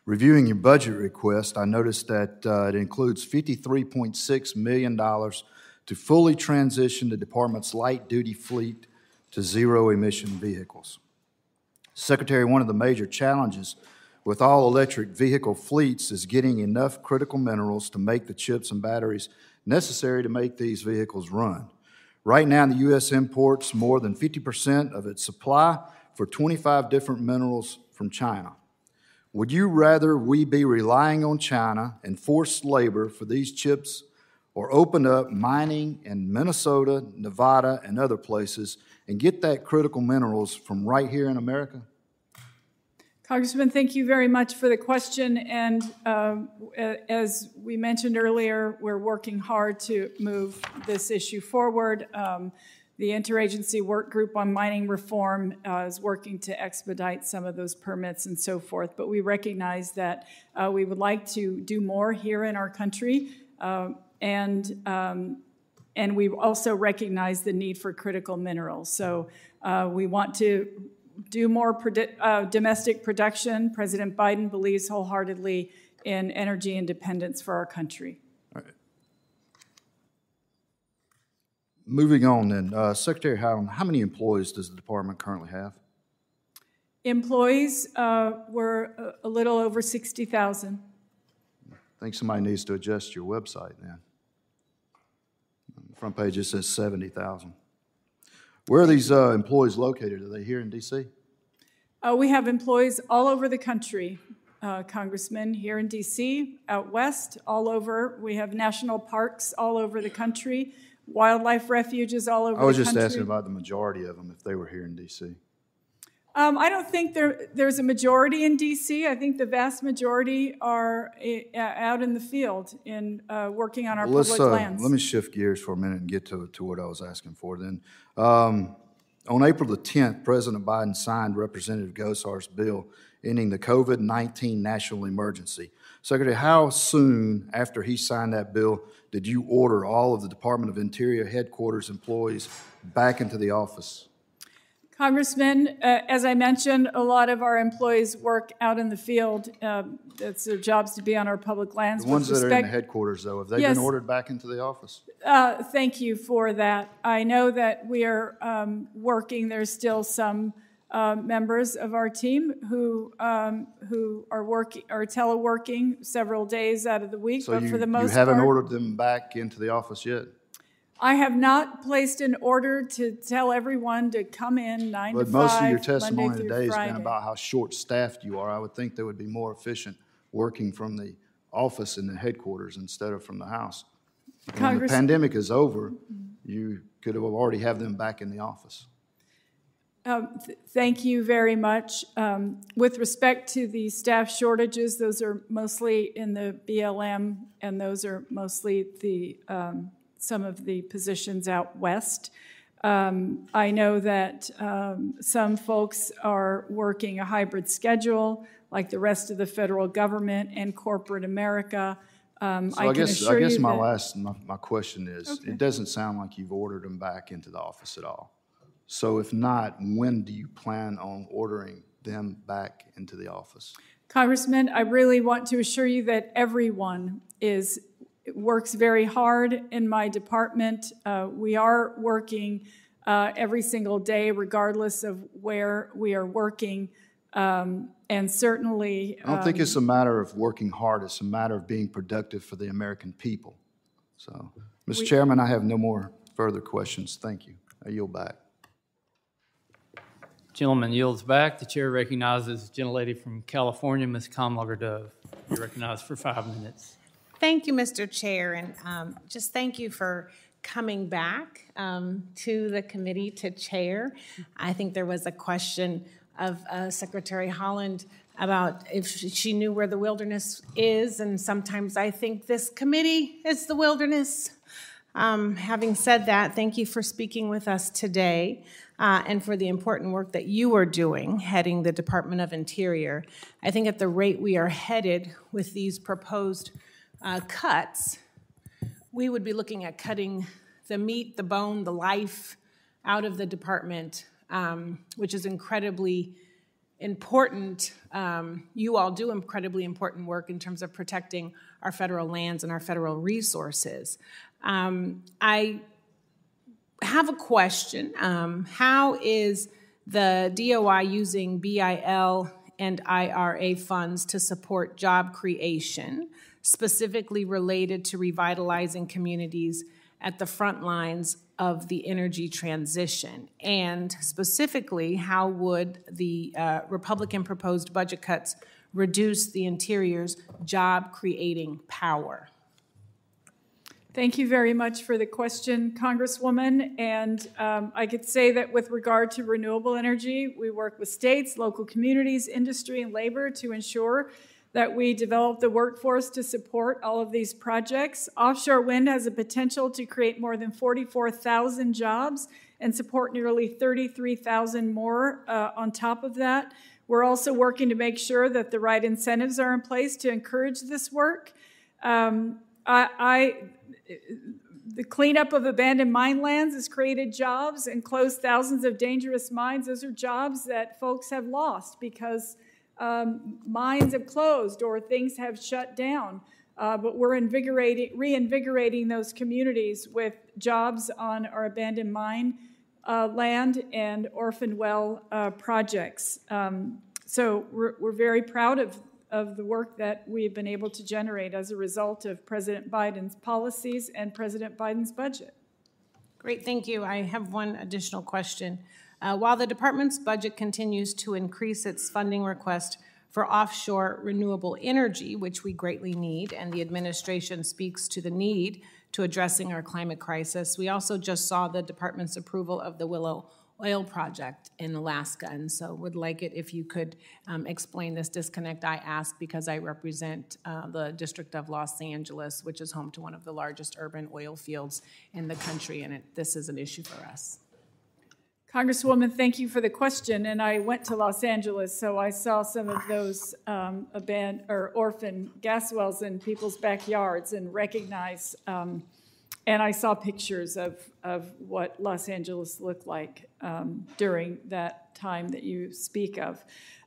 Reviewing your budget request, I noticed that uh, it includes $53.6 million to fully transition the department's light duty fleet to zero emission vehicles. Secretary, one of the major challenges with all electric vehicle fleets is getting enough critical minerals to make the chips and batteries necessary to make these vehicles run. Right now, the U.S. imports more than 50% of its supply for 25 different minerals from China. Would you rather we be relying on China and forced labor for these chips or open up mining in Minnesota, Nevada, and other places and get that critical minerals from right here in America? Congressman, thank you very much for the question. And uh, as we mentioned earlier, we're working hard to move this issue forward. Um, the interagency work group on mining reform uh, is working to expedite some of those permits and so forth. But we recognize that uh, we would like to do more here in our country. Uh, and um, and we also recognize the need for critical minerals. So uh, we want to do more produ- uh, domestic production. President Biden believes wholeheartedly in energy independence for our country. Moving on then, uh, Secretary Haaland, how many employees does the department currently have? Employees uh, were a, a little over 60,000. I think somebody needs to adjust your website then. Front page it says 70,000. Where are these uh, employees located? Are they here in D.C.? Uh, we have employees all over the country, uh, Congressman, here in D.C., out west, all over. We have national parks all over the country, wildlife refuges all over I was just country. asking about the majority of them if they were here in D.C. Um, I don't think there, there's a majority in DC. I think the vast majority are uh, out in the field in uh, working on our Well, public uh, lands. Let me shift gears for a minute and get to, to what I was asking for then. Um, on April the 10th, President Biden signed Representative Gosar's bill ending the COVID 19 national emergency. Secretary, how soon after he signed that bill did you order all of the Department of Interior headquarters employees back into the office? Congressman, uh, as I mentioned, a lot of our employees work out in the field. Um, it's their jobs to be on our public lands. The ones that are in the headquarters, though, have they Yes. been ordered back into the office? Uh, thank you for that. I know that we are um, working. There's still some uh, members of our team who um, who are working are teleworking several days out of the week. So but you, for the most, you haven't part, ordered them back into the office yet? I have not placed an order to tell everyone to come in nine But to most five of your testimony today has been about how short-staffed you are. I would think they would be more efficient working from the office and the headquarters instead of from the house. When the pandemic is over, you could have already have them back in the office. Um, th- Thank you very much. Um, With respect to the staff shortages, those are mostly in the BLM, and those are mostly the, um, some of the positions out west. Um, I know that um, some folks are working a hybrid schedule, like the rest of the federal government and corporate America. Um, So I can guess, I guess my that- last, my, my question is, Okay. it doesn't sound like you've ordered them back into the office at all. So if not, when do you plan on ordering them back into the office? Congressman, I really want to assure you that everyone is, works very hard in my department. Uh, We are working uh, every single day, regardless of where we are working. Um, And certainly. I don't think um, it's a matter of working hard, it's a matter of being productive for the American people. So, Mr. We- Chairman, I have no more further questions. Thank you. I yield back. Gentleman yields back. The chair recognizes the gentlelady from California, Ms. Kamlager Dove. You're recognized for five minutes. Thank you, Mr. Chair, and um, just thank you for coming back um, to the committee to chair. I think there was a question of uh, Secretary Haaland about if she knew where the wilderness is, and sometimes I think this committee is the wilderness. Um, having said that, thank you for speaking with us today uh, and for the important work that you are doing heading the Department of Interior. I think at the rate we are headed with these proposed uh, cuts, we would be looking at cutting the meat, the bone, the life out of the department, um, which is incredibly important. Um, you all do incredibly important work in terms of protecting our federal lands and our federal resources. Um, I have a question. Um, how is the DOI using BIL and IRA funds to support job creation, specifically related to revitalizing communities at the front lines of the energy transition? And specifically, how would the uh, Republican proposed budget cuts reduce the Interior's job creating power? Thank you very much for the question, Congresswoman. And um, I could say that with regard to renewable energy, we work with states, local communities, industry, and labor to ensure that we develop the workforce to support all of these projects. Offshore wind has a potential to create more than 44,000 jobs and support nearly 33,000 more uh, on top of that. We're also working to make sure that the right incentives are in place to encourage this work. Um, I, I the cleanup of abandoned mine lands has created jobs and closed thousands of dangerous mines. Those are jobs that folks have lost because um, mines have closed or things have shut down. Uh, but we're invigorating, reinvigorating those communities with jobs on our abandoned mine uh, land and orphan well uh, projects. Um, so we're, we're very proud of of the work that we've been able to generate as a result of President Biden's policies and President Biden's budget. Great, thank you. I have one additional question. Uh, while the department's budget continues to increase its funding request for offshore renewable energy, which we greatly need, and the administration speaks to the need to addressing our climate crisis, we also just saw the department's approval of the Willow oil project in Alaska, and so would like it if you could um, explain this disconnect I asked because I represent uh, the District of Los Angeles, which is home to one of the largest urban oil fields in the country, and it, this is an issue for us. Congresswoman, thank you for the question. And I went to Los Angeles, so I saw some of those um, abandoned or orphan gas wells in people's backyards and recognize. Um, and I saw pictures of, of what Los Angeles looked like um, during that time that you speak of.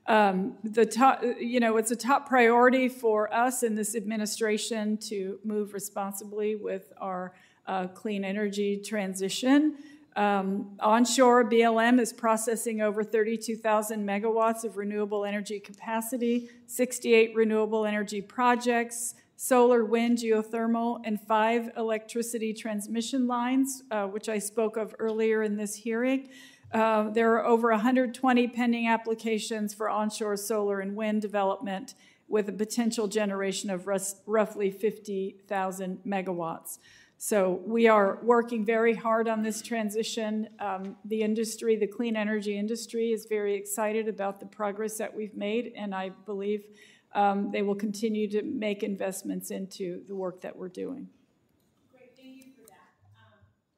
Um, the top, you know, it's a top priority for us in this administration to move responsibly with our uh, clean energy transition. Um, onshore, BLM is processing over 32,000 megawatts of renewable energy capacity, 68 renewable energy projects, solar, wind, geothermal, and five electricity transmission lines, uh, which I spoke of earlier in this hearing. Uh, there are over 120 pending applications for onshore solar and wind development with a potential generation of roughly 50,000 megawatts. So we are working very hard on this transition. Um, the industry, the clean energy industry, is very excited about the progress that we've made, and I believe um, they will continue to make investments into the work that we're doing.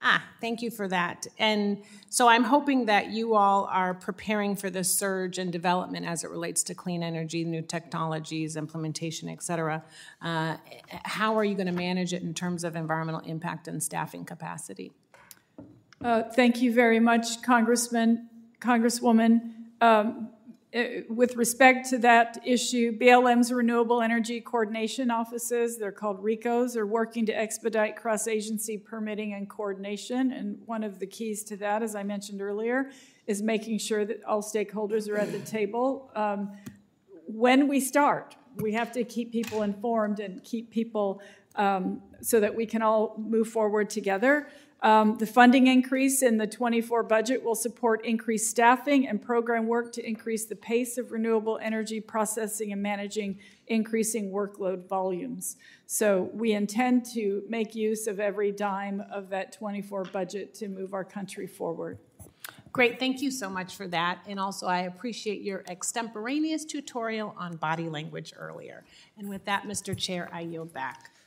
Ah, thank you for that. And so I'm hoping that you all are preparing for the surge and development as it relates to clean energy, new technologies, implementation, et cetera. Uh, how are you going to manage it in terms of environmental impact and staffing capacity? Uh, thank you very much, Congressman, Congresswoman. Um, with respect to that issue, BLM's Renewable Energy Coordination Offices, they're called RECOs, are working to expedite cross agency permitting and coordination. And one of the keys to that, as I mentioned earlier, is making sure that all stakeholders are at the table. Um, when we start, we have to keep people informed and keep people um, so that we can all move forward together. Um, the funding increase in the 24 budget will support increased staffing and program work to increase the pace of renewable energy processing and managing increasing workload volumes. So we intend to make use of every dime of that 24 budget to move our country forward. Great, thank you so much for that. And also, I appreciate your extemporaneous tutorial on body language earlier. And with that, Mr. Chair, I yield back.